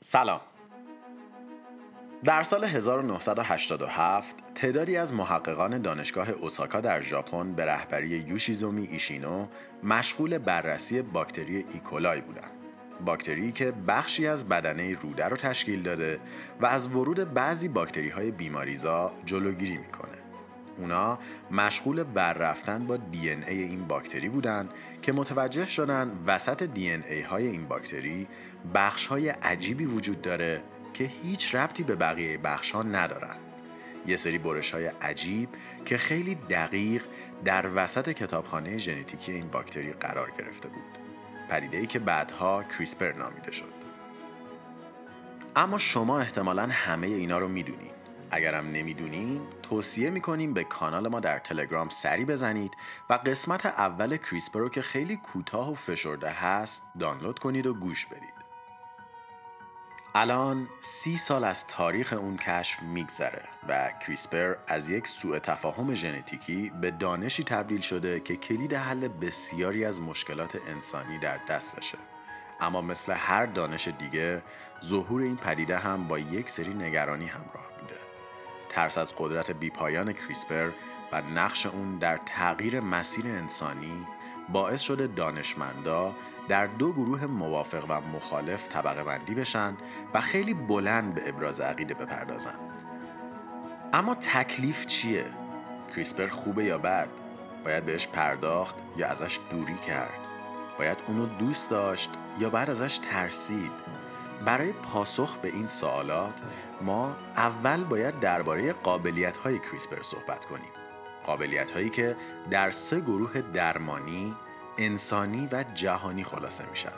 سلام در سال 1987 تعدادی از محققان دانشگاه اوساکا در ژاپن به رهبری یوشیزومی ایشینو مشغول بررسی باکتری ایکولای بودند. باکتری که بخشی از بدنه روده رو تشکیل داده و از ورود بعضی باکتری های بیماریزا جلوگیری می‌کنه. اونا مشغول بر رفتن با دی ای این باکتری بودن که متوجه شدن وسط دی ای های این باکتری بخش های عجیبی وجود داره که هیچ ربطی به بقیه بخش ها ندارن. یه سری برش های عجیب که خیلی دقیق در وسط کتابخانه ژنتیکی این باکتری قرار گرفته بود. پدیده ای که بعدها کریسپر نامیده شد. اما شما احتمالا همه اینا رو می‌دونید. اگرم نمی‌دونین توصیه می‌کنیم به کانال ما در تلگرام سری بزنید و قسمت اول کریسپر رو که خیلی کوتاه و فشرده هست دانلود کنید و گوش بدید. الان سی سال از تاریخ اون کشف میگذره و کریسپر از یک سوء تفاهم ژنتیکی به دانشی تبدیل شده که کلید حل بسیاری از مشکلات انسانی در دستشه. اما مثل هر دانش دیگه ظهور این پدیده هم با یک سری نگرانی همراه. ترس از قدرت بیپایان کریسپر و نقش اون در تغییر مسیر انسانی باعث شده دانشمندا در دو گروه موافق و مخالف طبقه بندی بشن و خیلی بلند به ابراز عقیده بپردازن اما تکلیف چیه؟ کریسپر خوبه یا بد؟ باید بهش پرداخت یا ازش دوری کرد؟ باید اونو دوست داشت یا باید ازش ترسید؟ برای پاسخ به این سوالات ما اول باید درباره قابلیت های کریسپر صحبت کنیم. قابلیت هایی که در سه گروه درمانی، انسانی و جهانی خلاصه میشن.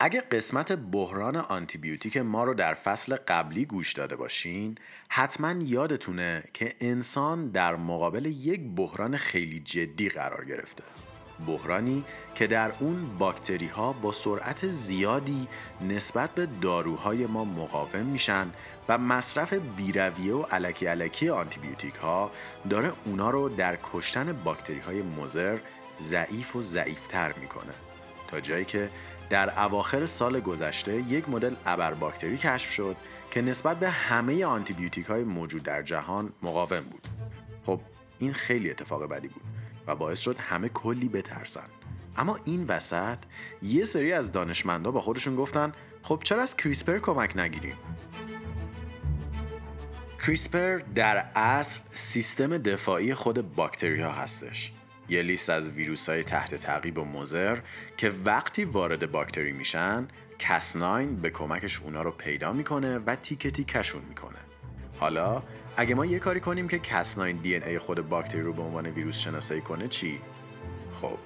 اگه قسمت بحران آنتیبیوتیک ما رو در فصل قبلی گوش داده باشین حتما یادتونه که انسان در مقابل یک بحران خیلی جدی قرار گرفته. بحرانی که در اون باکتری ها با سرعت زیادی نسبت به داروهای ما مقاوم میشن و مصرف بیرویه و علکی علکی آنتیبیوتیک ها داره اونا رو در کشتن باکتری های مزر ضعیف و ضعیفتر می‌کنه. تا جایی که در اواخر سال گذشته یک مدل باکتری کشف شد که نسبت به همه آنتیبیوتیک های موجود در جهان مقاوم بود. خب این خیلی اتفاق بدی بود. و باعث شد همه کلی بترسن. اما این وسط یه سری از دانشمندا با خودشون گفتن خب چرا از کریسپر کمک نگیریم؟ کریسپر در اصل سیستم دفاعی خود باکتری ها هستش. یه لیست از ویروس های تحت تعقیب و مزر که وقتی وارد باکتری میشن کسناین به کمکش اونا رو پیدا می‌کنه و تیکه تیکشون می‌کنه. حالا اگه ما یه کاری کنیم که کسناین دی ای خود باکتری رو به عنوان ویروس شناسایی کنه چی؟ خب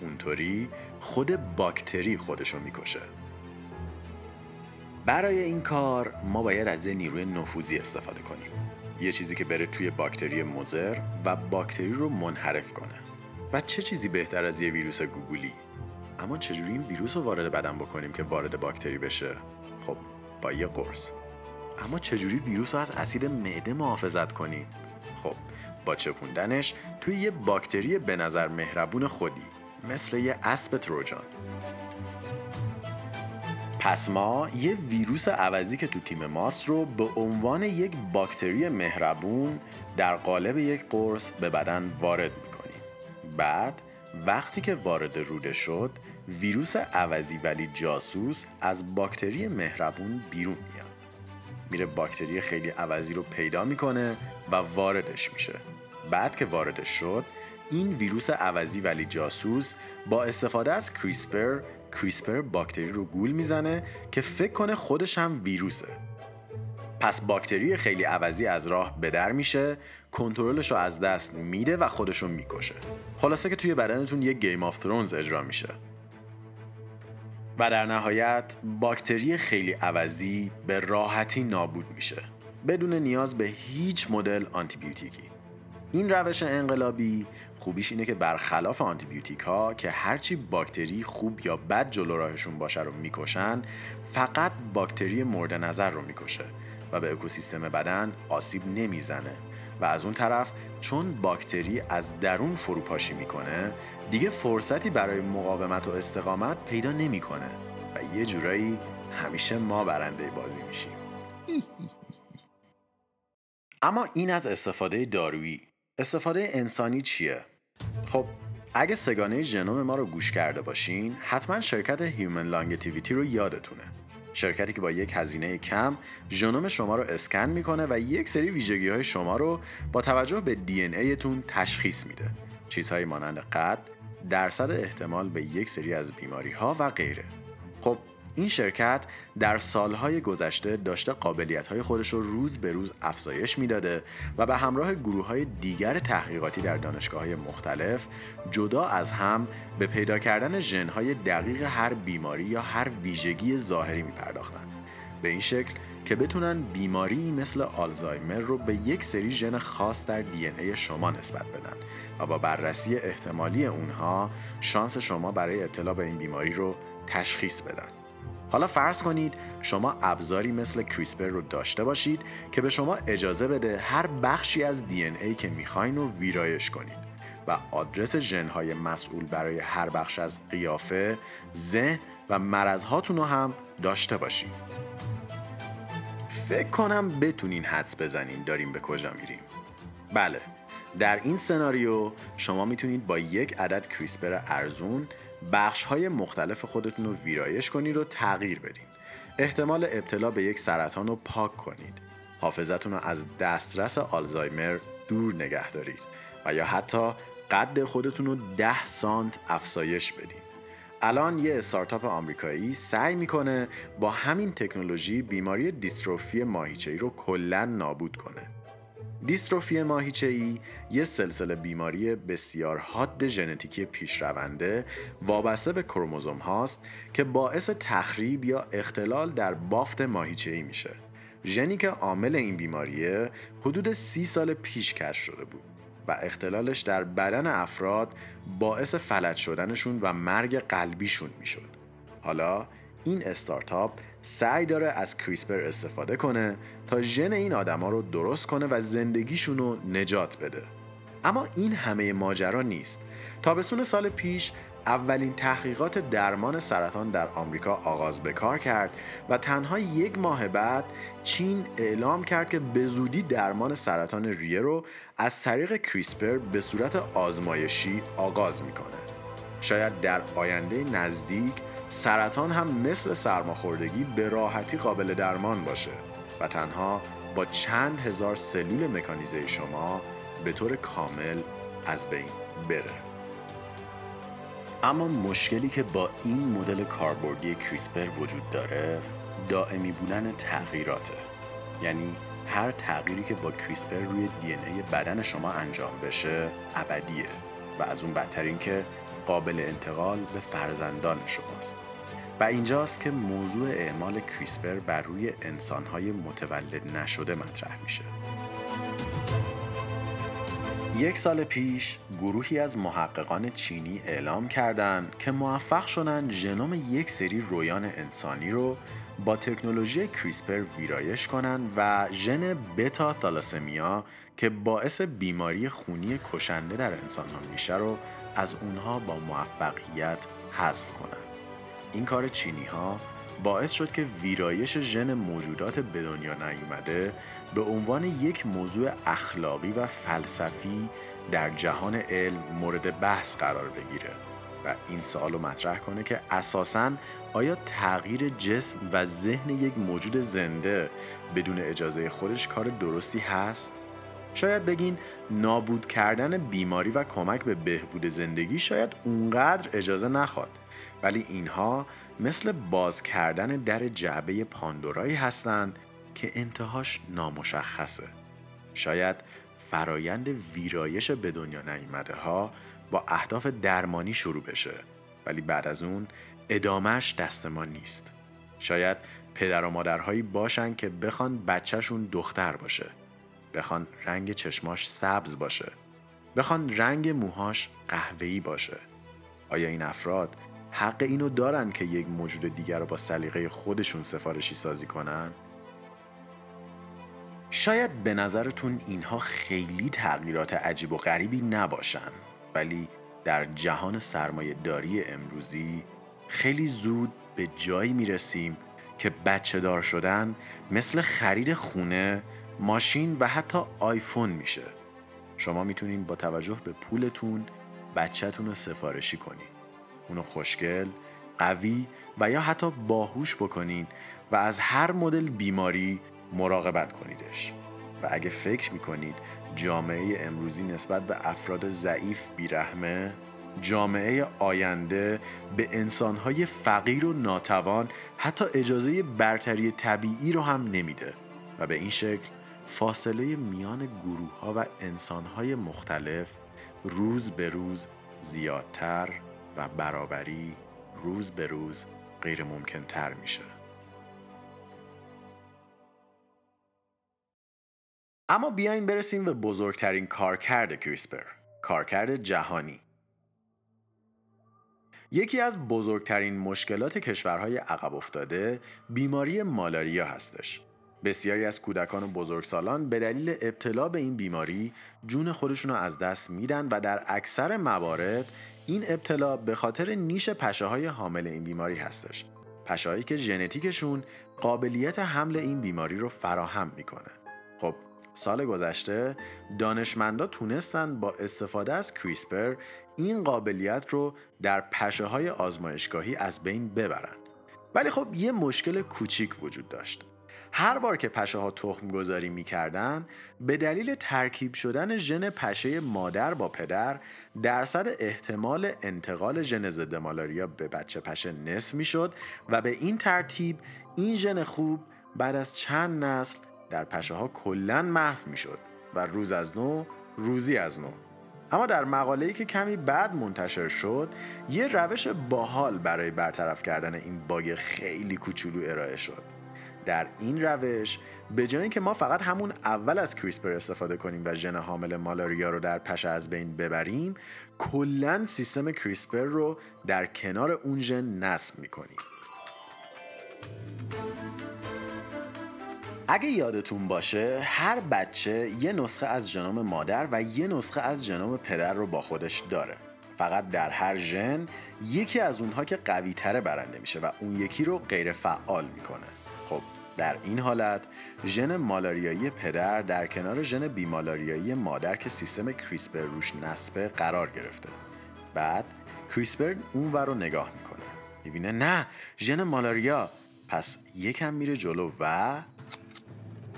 اونطوری خود باکتری خودشو می‌کشه. برای این کار ما باید از نیروی نفوذی استفاده کنیم. یه چیزی که بره توی باکتری مزر و باکتری رو منحرف کنه. و چه چیزی بهتر از یه ویروس گوگلی اما چجوری این ویروس رو وارد بدن بکنیم که وارد باکتری بشه؟ خب با یه قرص. اما چجوری ویروس رو از اسید معده محافظت کنیم خب با چپوندنش توی یه باکتری به نظر مهربون خودی مثل یه اسب تروجان. پس ما یه ویروس عوضی که تو تیم ماست رو به عنوان یک باکتری مهربون در قالب یک قرص به بدن وارد می‌کنیم. بعد وقتی که وارد روده شد ویروس عوضی ولی جاسوس از باکتری مهربون بیرون میاد. میره باکتری خیلی عوضی رو پیدا می‌کنه و واردش میشه. بعد که واردش شد این ویروس عوضی ولی جاسوس با استفاده از کریسپر کریسپر باکتری رو گول می‌زنه که فکر کنه خودش هم ویروسه. پس باکتری خیلی عوضی از راه به در میشه کنترلش رو از دست میده و خودش رو می‌کشه. خلاصه که توی بدنتون یه Game of Thrones اجرا میشه. و در نهایت باکتری خیلی عوضی به راحتی نابود میشه. بدون نیاز به هیچ مدل آنتیبیوتیکی. این روش انقلابی خوبیش اینه که برخلاف آنتیبیوتیک ها که هرچی باکتری خوب یا بد جلو راهشون باشه رو می‌کشن فقط باکتری مورد نظر رو می‌کشه و به اکوسیستم بدن آسیب نمی‌زنه. و از اون طرف چون باکتری از درون فروپاشی می‌کنه دیگه فرصتی برای مقاومت و استقامت پیدا نمی‌کنه و یه جورایی همیشه ما برنده بازی میشیم. اما این از استفاده دارویی. استفاده انسانی چیه؟ خب اگه سگانه ژنوم ما رو گوش کرده باشین حتما شرکت هیومن لانگتیویتی رو یادتونه. شرکتی که با یک هزینه کم ژنوم شما رو اسکن می‌کنه و یک سری ویژگی های شما رو با توجه به دی ایتون تشخیص میده. چیزهایی مانند قد درصد احتمال به یک سری از بیماری ها و غیره. خب این شرکت در سالهای گذشته داشته قابلیت خودش رو روز به روز افزایش می‌داده و به همراه گروه های دیگر تحقیقاتی در دانشگاه های مختلف جدا از هم به پیدا کردن ژنهای دقیق هر بیماری یا هر ویژگی ظاهری می پرداختن. به این شکل که بتونن بیماری مثل آلزایمر رو به یک سری ژن خاص در دی ای شما نسبت بدن و با بررسی احتمالی اونها شانس شما برای ابتلا به این بیماری رو تشخیص بدن. حالا فرض کنید شما ابزاری مثل کریسپر رو داشته باشید که به شما اجازه بده هر بخشی از دی ای که می‌خواین رو ویرایش کنید و آدرس ژنهای مسئول برای هر بخش از قیافه، ذهن و مرزهاتون رو هم داشته باشید. فکر کنم بتونین حدس بزنین داریم به کجا میریم. بله، در این سناریو شما می‌تونید با یک عدد کریسپر ارزون بخش های مختلف خودتون رو ویرایش کنید و تغییر بدین. احتمال ابتلا به یک سرطان رو پاک کنید. حافظتون رو از دسترس آلزایمر دور نگه دارید و یا حتی قد خودتون رو ده سانت افزایش بدین. الان یه استارتاپ آمریکایی سعی می‌کنه با همین تکنولوژی بیماری دیستروفی ماهیچه‌ای رو کلا نابود کنه. دیستروفی ماهیچه ای یه سلسله بیماری بسیار حاد ژنتیکی پیشرونده وابسته به کروموزوم هاست که باعث تخریب یا اختلال در بافت ماهیچه ای میشه. ژنی که عامل این بیماریه حدود سی سال پیش کشف شده بود و اختلالش در بدن افراد باعث فلج شدنشون و مرگ قلبیشون می‌شد. حالا این استارتاپ سعی داره از کریسپر استفاده کنه تا ژن این آدما رو درست کنه و زندگیشون رو نجات بده اما این همه ماجرا نیست تابستون سال پیش اولین تحقیقات درمان سرطان در آمریکا آغاز به کار کرد و تنها یک ماه بعد چین اعلام کرد که به زودی درمان سرطان ریه رو از طریق کریسپر به صورت آزمایشی آغاز می‌کنه. شاید در آینده نزدیک سرطان هم مثل سرماخوردگی به راحتی قابل درمان باشه و تنها با چند هزار سلول مکانیزه شما به طور کامل از بین بره. اما مشکلی که با این مدل کاربردی کریسپر وجود داره دائمی بودن تغییراته. یعنی هر تغییری که با کریسپر روی دی ای بدن شما انجام بشه ابدیه و از اون بدتر این که قابل انتقال به فرزندان شماست. و اینجاست که موضوع اعمال کریسپر بر روی انسانهای متولد نشده مطرح میشه. یک سال پیش گروهی از محققان چینی اعلام کردند که موفق شدن ژنوم یک سری رویان انسانی رو با تکنولوژی کریسپر ویرایش کنن و ژن بتا تالاسمیا که باعث بیماری خونی کشنده در انسان ها میشه رو از اونها با موفقیت حذف کنن. این کار چینی ها باعث شد که ویرایش ژن موجودات به دنیا نیومده به عنوان یک موضوع اخلاقی و فلسفی در جهان علم مورد بحث قرار بگیره و این سوال رو مطرح کنه که اساساً آیا تغییر جسم و ذهن یک موجود زنده بدون اجازه خودش کار درستی هست؟ شاید بگین نابود کردن بیماری و کمک به بهبود زندگی شاید اونقدر اجازه نخواد ولی اینها مثل باز کردن در جعبه پاندورایی هستند که انتهاش نامشخصه. شاید فرایند ویرایش به دنیا نیامده ها با اهداف درمانی شروع بشه ولی بعد از اون ادامهش دست ما نیست. شاید پدر و مادرهایی باشن که بخوان بچهشون دختر باشه بخوان رنگ چشماش سبز باشه بخوان رنگ موهاش قهوه‌ای باشه. آیا این افراد حق اینو دارن که یک موجود دیگر رو با سلیقه خودشون سفارشی سازی کنن؟ شاید به نظرتون اینها خیلی تغییرات عجیب و غریبی نباشن ولی در جهان سرمایه داری امروزی خیلی زود به جایی می‌رسیم که بچه دار شدن مثل خرید خونه، ماشین و حتی آیفون میشه شما می‌تونین با توجه به پولتون بچهتون رو سفارشی کنین اونو خوشگل، قوی و یا حتی باهوش بکنین و از هر مدل بیماری مراقبت کنیدش. و اگه فکر می‌کنید جامعه امروزی نسبت به افراد ضعیف بیرحمه جامعه آینده به انسانهای فقیر و ناتوان حتی اجازه برتری طبیعی رو هم نمیده. و به این شکل فاصله میان گروه ها و انسان های مختلف روز به روز زیادتر و برابری روز به روز غیر ممکن تر میشه. اما بیاین برسیم به بزرگترین کارکرد کریسپر کارکرد جهانی. یکی از بزرگترین مشکلات کشورهای عقب افتاده بیماری مالاریا هستش. بسیاری از کودکان و بزرگسالان به دلیل ابتلا به این بیماری جون خودشون رو از دست میدن و در اکثر موارد این ابتلا به خاطر نیش پشه های حامل این بیماری هستش. پشه که ژنتیکشون قابلیت حمل این بیماری رو فراهم می‌کنه. خب سال گذشته دانشمندا تونستن با استفاده از کریسپر این قابلیت رو در پشه های آزمایشگاهی از بین ببرن. ولی خب یه مشکل کوچیک وجود داشت. هر بار که پشه ها تخم گذاری می کردن به دلیل ترکیب شدن ژن پشه مادر با پدر درصد احتمال انتقال ژن ضد مالاریا به بچه پشه نصف می شد و به این ترتیب این ژن خوب بعد از چند نسل در پشه ها کلا محو می شد و روز از نو روزی از نو. اما در مقاله‌ای که کمی بعد منتشر شد یه روش باحال برای برطرف کردن این باگ خیلی کوچولو ارائه شد. در این روش به جای اینکه ما فقط همون اول از کریسپر استفاده کنیم و ژن حامل مالاریا رو در پشه از بین ببریم کلا سیستم کریسپر رو در کنار اون ژن نصب می‌کنیم. اگه یادتون باشه هر بچه یه نسخه از ژنوم مادر و یه نسخه از ژنوم پدر رو با خودش داره. فقط در هر ژن یکی از اونها که قوی تره برنده میشه و اون یکی رو غیر فعال می‌کنه. در این حالت ژن مالاریایی پدر در کنار ژن بیمالاریایی مادر که سیستم کریسپر روش نصبه قرار گرفته. بعد کریسپر اون رو نگاه می‌کنه. می‌بینه نه ژن مالاریا. پس یکم میره جلو و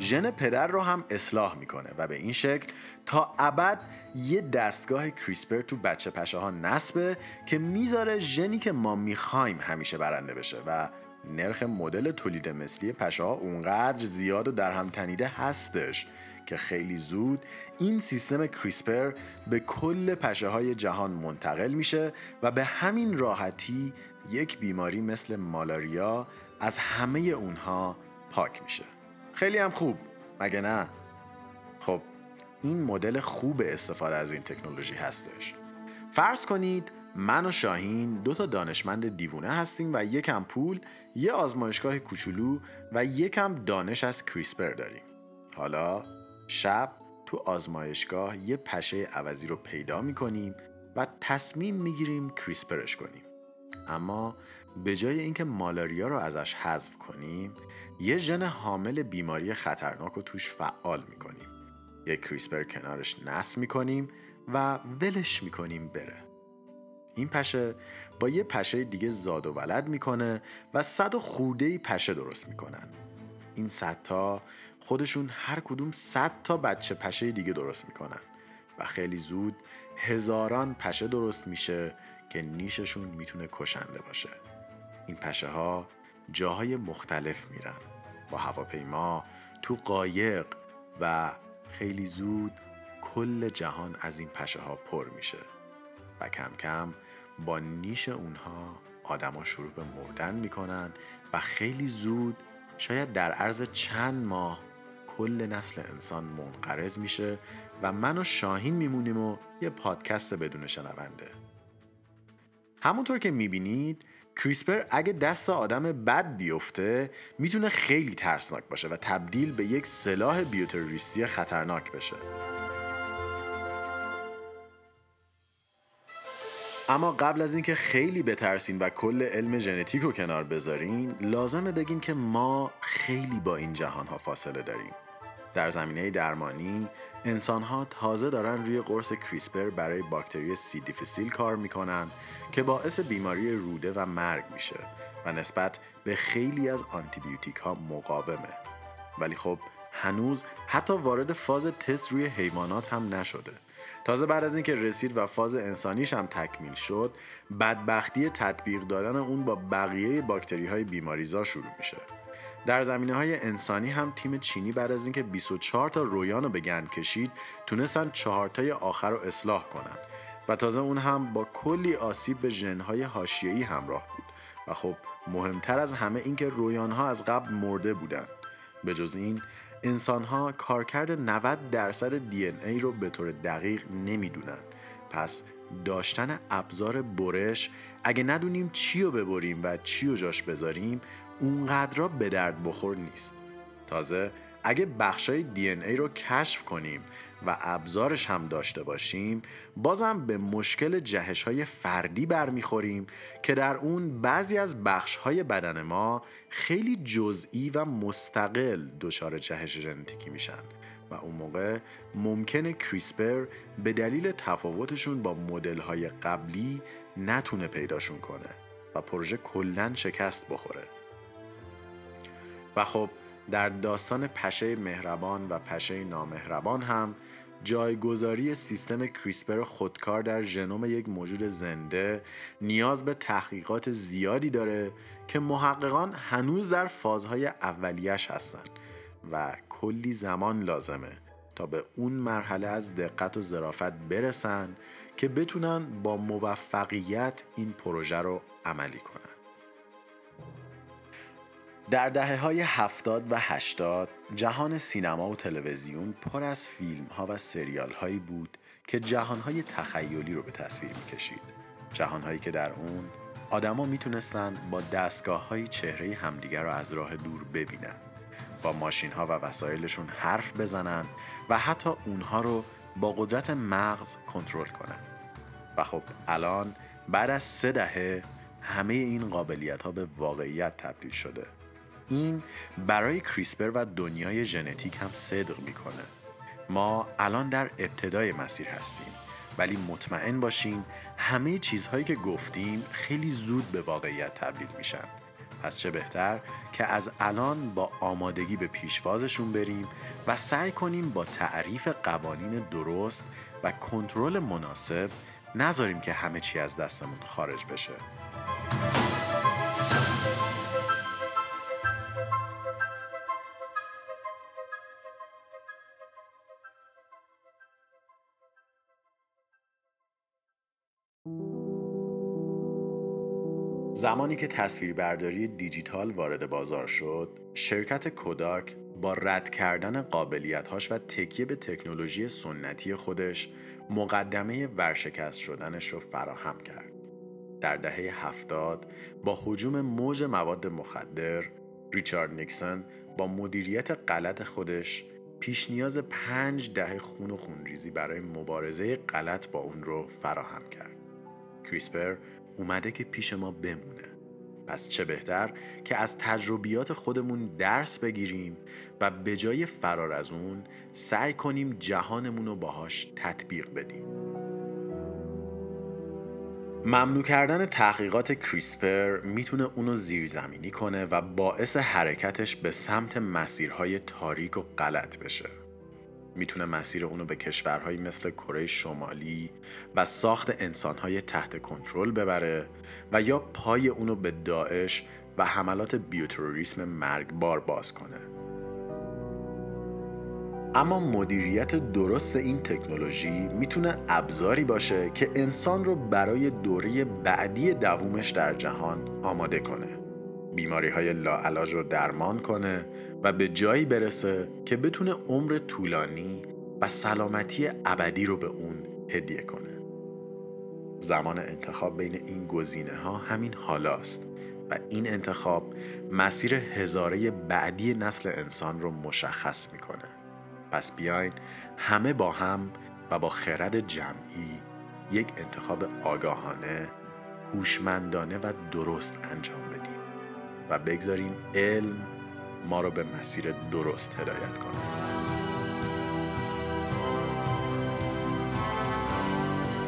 ژن پدر رو هم اصلاح می‌کنه و به این شکل تا ابد یه دستگاه کریسپر تو بچه پشه ها نصبه که می‌ذاره ژنی که ما می‌خوایم همیشه برنده بشه و نرخ مدل تولید مثلی پشه ها اونقدر زیاد و در هم تنیده هستش که خیلی زود این سیستم کریسپر به کل پشه های جهان منتقل میشه و به همین راحتی یک بیماری مثل مالاریا از همه اونها پاک میشه. خیلی هم خوب مگه نه؟ خب این مدل خوب استفاده از این تکنولوژی هستش. فرض کنید من و شاهین دو تا دانشمند دیوونه هستیم و یکم پول یه آزمایشگاه کوچولو و یکم دانش از کریسپر داریم. حالا شب تو آزمایشگاه یه پشه عوضی رو پیدا می‌کنیم و تصمیم می‌گیریم کریسپرش کنیم. اما به جای اینکه مالاریا رو ازش حذف کنیم یه ژن حامل بیماری خطرناک رو توش فعال می‌کنیم. یه کریسپر کنارش نصب می‌کنیم و ولش می‌کنیم بره. این پشه با یه پشه دیگه زاد و ولد می‌کنه و صد و خورده پشه درست می‌کنن. این صد تا خودشون هر کدوم صد تا بچه پشه دیگه درست می‌کنن و خیلی زود هزاران پشه درست میشه که نیششون می‌تونه کشنده باشه. این پشه ها جاهای مختلف میرن. با هواپیما تو قایق و خیلی زود کل جهان از این پشه ها پر میشه و کم کم با نیش اونها آدما شروع به مردن می‌کنن و خیلی زود شاید در عرض چند ماه کل نسل انسان منقرض میشه و من و شاهین میمونیم و یه پادکست بدون شنونده. همونطور که می‌بینید کریسپر اگه دست آدم بد بیفته می‌تونه خیلی ترسناک باشه و تبدیل به یک سلاح بیوتروریستی خطرناک بشه. اما قبل از اینکه خیلی بترسین و کل علم ژنتیک رو کنار بذارین لازمه بگیم که ما خیلی با این جهان ها فاصله داریم. در زمینه درمانی انسان ها تازه دارن روی قرص کریسپر برای باکتری سی دیفیسیل کار می‌کنن که باعث بیماری روده و مرگ میشه و نسبت به خیلی از آنتیبیوتیک ها مقاومه. ولی خب هنوز حتی وارد فاز تست روی حیوانات هم نشده. تازه بعد از اینکه رسید و فاز انسانیش هم تکمیل شد بدبختی تطبیق دادن اون با بقیه باکتری های بیماریزا شروع میشه. در زمینه های انسانی هم تیم چینی بعد از اینکه 24 تا رویان رو به گند کشید تونستن چهار تای آخر رو اصلاح کنن. و تازه اون هم با کلی آسیب به ژنهای حاشیه‌ای همراه بود. و خب مهمتر از همه اینکه رویانها از قبل مرده بودن. به جز این انسان ها کارکرد 90 درصد دی ای رو به طور دقیق نمی‌دونن. پس داشتن ابزار برش اگه ندونیم چی رو ببریم و چی رو جاش بذاریم اونقدر را به درد بخور نیست. تازه اگه بخشای دی ای رو کشف کنیم و ابزارش هم داشته باشیم بازم به مشکل جهش های فردی برمیخوریم که در اون بعضی از بخش های بدن ما خیلی جزئی و مستقل دچار جهش ژنتیکی میشن و اون موقع ممکنه کریسپر به دلیل تفاوتشون با مدل های قبلی نتونه پیداشون کنه و پروژه کلا شکست بخوره. و خب در داستان پشه مهربان و پشه نامهربان هم جایگذاری سیستم کریسپر خودکار در ژنوم یک موجود زنده نیاز به تحقیقات زیادی داره که محققان هنوز در فازهای اولیش هستند و کلی زمان لازمه تا به اون مرحله از دقت و ظرافت برسن که بتونن با موفقیت این پروژه رو عملی کنن. در دهه های هفتاد و هشتاد جهان سینما و تلویزیون پر از فیلم ها و سریال هایی بود که جهان های تخیلی رو به تصویر می کشید. جهان هایی که در اون آدما می‌تونستن با دستگاه های چهره همدیگر رو از راه دور ببینن. با ماشین ها و وسایلشون حرف بزنن و حتی اونها رو با قدرت مغز کنترل کنن. و خب الان بعد از سه دهه همه این قابلیت ها به واقعیت تبدیل شده. این برای کریسپر و دنیای ژنتیک هم صدق می‌کنه. ما الان در ابتدای مسیر هستیم ولی مطمئن باشین همه چیزهایی که گفتیم خیلی زود به واقعیت تبدیل میشن. پس چه بهتر که از الان با آمادگی به پیشوازشون بریم و سعی کنیم با تعریف قوانین درست و کنترل مناسب نذاریم که همه چی از دستمون خارج بشه. زمانی که تصویربرداری دیجیتال وارد بازار شد، شرکت کوداک با رد کردن قابلیت‌هاش و تکیه به تکنولوژی سنتی خودش مقدمه ورشکست شدنش رو فراهم کرد. در دهه هفتاد با حجوم موج مواد مخدر، ریچارد نیکسون با مدیریت غلط خودش پیش نیاز پنج دهه خون و خونریزی برای مبارزه غلط با اون رو فراهم کرد. کریسپر اومده که پیش ما بمونه. پس چه بهتر که از تجربیات خودمون درس بگیریم و به جای فرار از اون سعی کنیم جهانمون رو باهاش تطبیق بدیم. ممنوع کردن تحقیقات کریسپر می‌تونه اونو زیرزمینی کنه و باعث حرکتش به سمت مسیرهای تاریک و غلط بشه. می‌تونه مسیر اونو به کشورهایی مثل کره شمالی و ساخت انسانهای تحت کنترل ببره و یا پای اونو به داعش و حملات بیوتروریسم مرگبار باز کنه. اما مدیریت درست این تکنولوژی می‌تونه ابزاری باشه که انسان رو برای دوره بعدی دوومش در جهان آماده کنه. بیماری های لاعلاج رو درمان کنه و به جایی برسه که بتونه عمر طولانی و سلامتی ابدی رو به اون هدیه کنه. زمان انتخاب بین این گزینه ها همین حالاست و این انتخاب مسیر هزاره بعدی نسل انسان رو مشخص می‌کنه. پس بیاین همه با هم و با خرد جمعی یک انتخاب آگاهانه هوشمندانه و درست انجام بدیم. و بگذاریم علم ما رو به مسیر درست هدایت کنه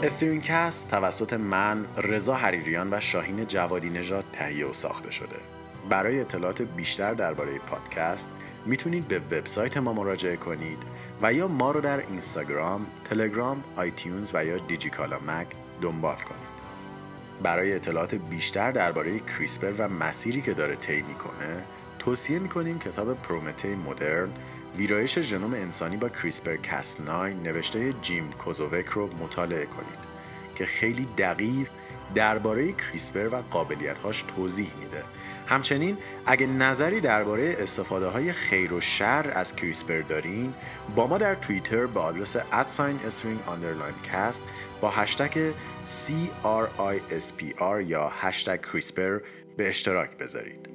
استرینکست توسط من رضا حریریان و شاهین جوادی نژاد تهیه و ساخته شده برای اطلاعات بیشتر درباره پادکست می‌تونید به وبسایت ما مراجعه کنید و یا ما رو در اینستاگرام، تلگرام، آیتیونز و یا دیجیکالا مک دنبال کنید. برای اطلاعات بیشتر درباره کریسپر و مسیری که داره طی می‌کنه، توصیه می‌کنیم کتاب پرومته مدرن ویرایش ژنوم انسانی با کریسپر کس 9 نوشته جیم کوزووک رو مطالعه کنید که خیلی دقیق درباره کریسپر و قابلیت‌هاش توضیح میده. همچنین اگه نظری درباره استفاده های خیر و شر از کریسپر دارین با ما در توییتر با آدرس at sign استرینگ کست با هشتگ CRISPR یا هشتگ کریسپر به اشتراک بذارید.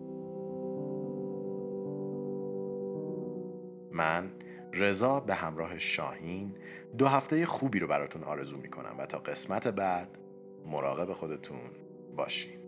من رضا به همراه شاهین دو هفته خوبی رو براتون آرزو می‌کنم و تا قسمت بعد مراقب خودتون باشین.